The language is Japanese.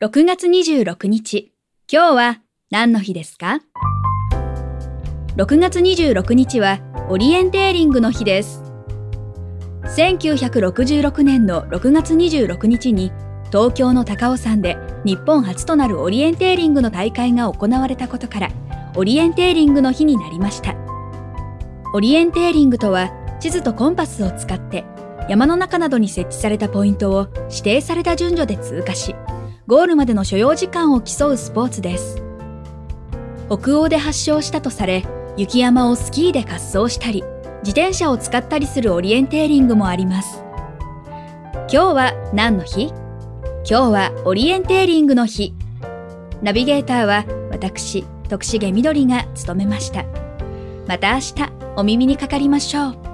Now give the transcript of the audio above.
6月26日、今日は何の日ですか ?6 月26日はオリエンテーリングの日です。1966年の6月26日に東京の高尾山で日本初となるオリエンテーリングの大会が行われたことからオリエンテーリングの日になりました。オリエンテーリングとは地図とコンパスを使って山の中などに設置されたポイントを指定された順序で通過しゴールまでの所要時間を競うスポーツです。北欧で発祥したとされ、雪山をスキーで滑走したり、自転車を使ったりするオリエンテーリングもあります。今日は何の日？今日はオリエンテーリングの日。ナビゲーターは私、徳重みどりが務めました。また明日お耳にかかりましょう。